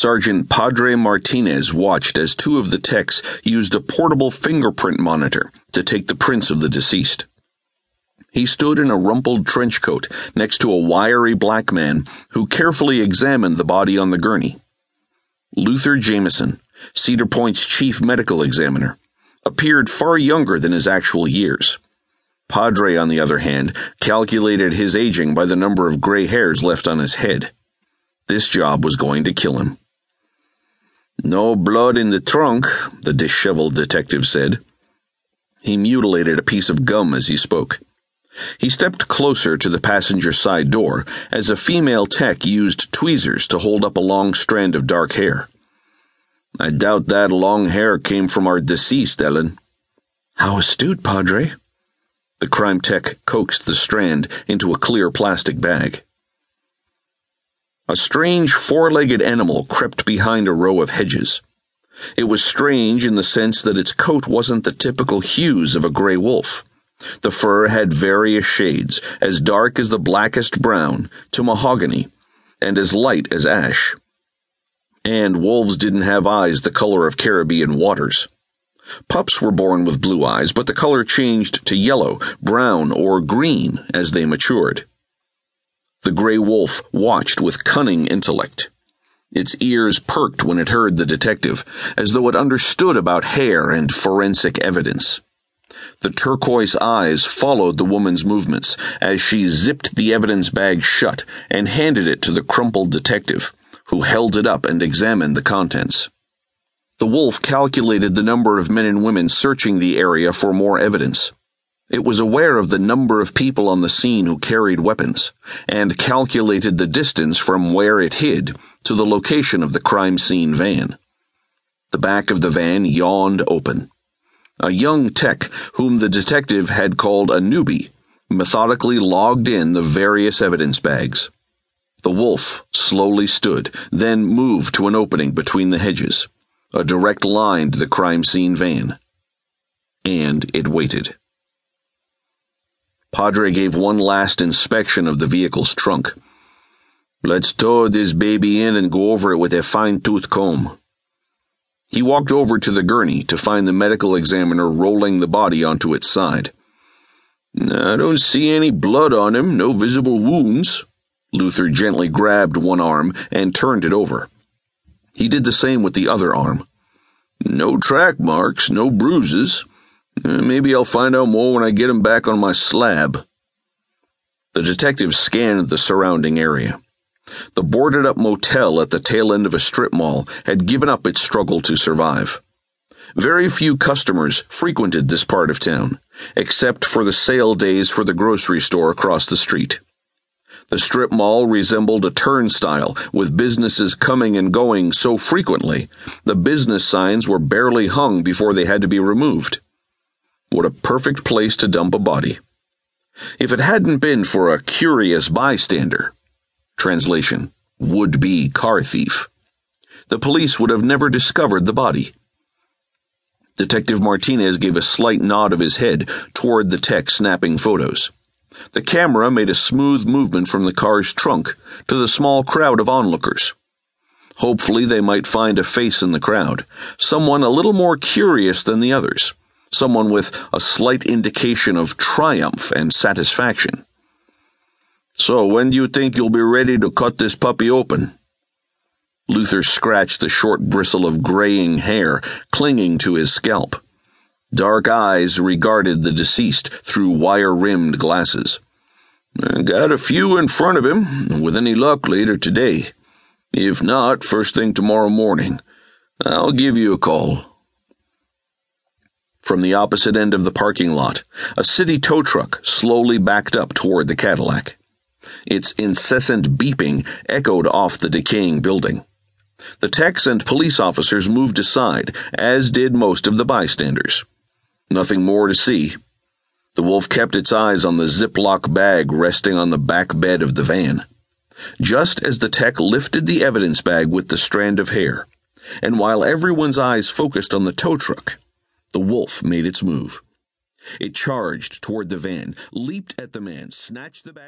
Sergeant Padre Martinez watched as two of the techs used a portable fingerprint monitor to take the prints of the deceased. He stood in a rumpled trench coat next to a wiry black man who carefully examined the body on the gurney. Luther Jameson, Cedar Point's chief medical examiner, appeared far younger than his actual years. Padre, on the other hand, calculated his aging by the number of gray hairs left on his head. This job was going to kill him. No blood in the trunk, the disheveled detective said. He mutilated a piece of gum as he spoke. He stepped closer to the passenger side door as a female tech used tweezers to hold up a long strand of dark hair. I doubt that long hair came from our deceased, Ellen. How astute, Padre. The crime tech coaxed the strand into a clear plastic bag. A strange four legged animal crept behind a row of hedges. It was strange in the sense that its coat wasn't the typical hues of a gray wolf. The fur had various shades, as dark as the blackest brown to mahogany, and as light as ash. And wolves didn't have eyes the color of Caribbean waters. Pups were born with blue eyes, but the color changed to yellow, brown, or green as they matured. The gray wolf watched with cunning intellect. Its ears perked when it heard the detective, as though it understood about hair and forensic evidence. The turquoise eyes followed the woman's movements as she zipped the evidence bag shut and handed it to the crumpled detective, who held it up and examined the contents. The wolf calculated the number of men and women searching the area for more evidence. It was aware of the number of people on the scene who carried weapons, and calculated the distance from where it hid to the location of the crime scene van. The back of the van yawned open. A young tech, whom the detective had called a newbie, methodically logged in the various evidence bags. The wolf slowly stood, then moved to an opening between the hedges, a direct line to the crime scene van. And it waited. Padre gave one last inspection of the vehicle's trunk. Let's tow this baby in and go over it with a fine tooth comb. He walked over to the gurney to find the medical examiner rolling the body onto its side. I don't see any blood on him, no visible wounds. Luther gently grabbed one arm and turned it over. He did the same with the other arm. No track marks, no bruises. Uh, maybe I'll find out more when I get him back on my slab. The detective scanned the surrounding area. The boarded up motel at the tail end of a strip mall had given up its struggle to survive. Very few customers frequented this part of town, except for the sale days for the grocery store across the street. The strip mall resembled a turnstile, with businesses coming and going so frequently, the business signs were barely hung before they had to be removed. What a perfect place to dump a body. If it hadn't been for a curious bystander, translation, would be car thief, the police would have never discovered the body. Detective Martinez gave a slight nod of his head toward the tech snapping photos. The camera made a smooth movement from the car's trunk to the small crowd of onlookers. Hopefully, they might find a face in the crowd, someone a little more curious than the others someone with a slight indication of triumph and satisfaction. So, when do you think you'll be ready to cut this puppy open? Luther scratched the short bristle of graying hair clinging to his scalp. Dark eyes regarded the deceased through wire rimmed glasses. Got a few in front of him, with any luck later today. If not, first thing tomorrow morning. I'll give you a call. From the opposite end of the parking lot, a city tow truck slowly backed up toward the Cadillac. Its incessant beeping echoed off the decaying building. The techs and police officers moved aside, as did most of the bystanders. Nothing more to see. The wolf kept its eyes on the Ziploc bag resting on the back bed of the van. Just as the tech lifted the evidence bag with the strand of hair, and while everyone's eyes focused on the tow truck, the wolf made its move. It charged toward the van, leaped at the man, snatched the bag.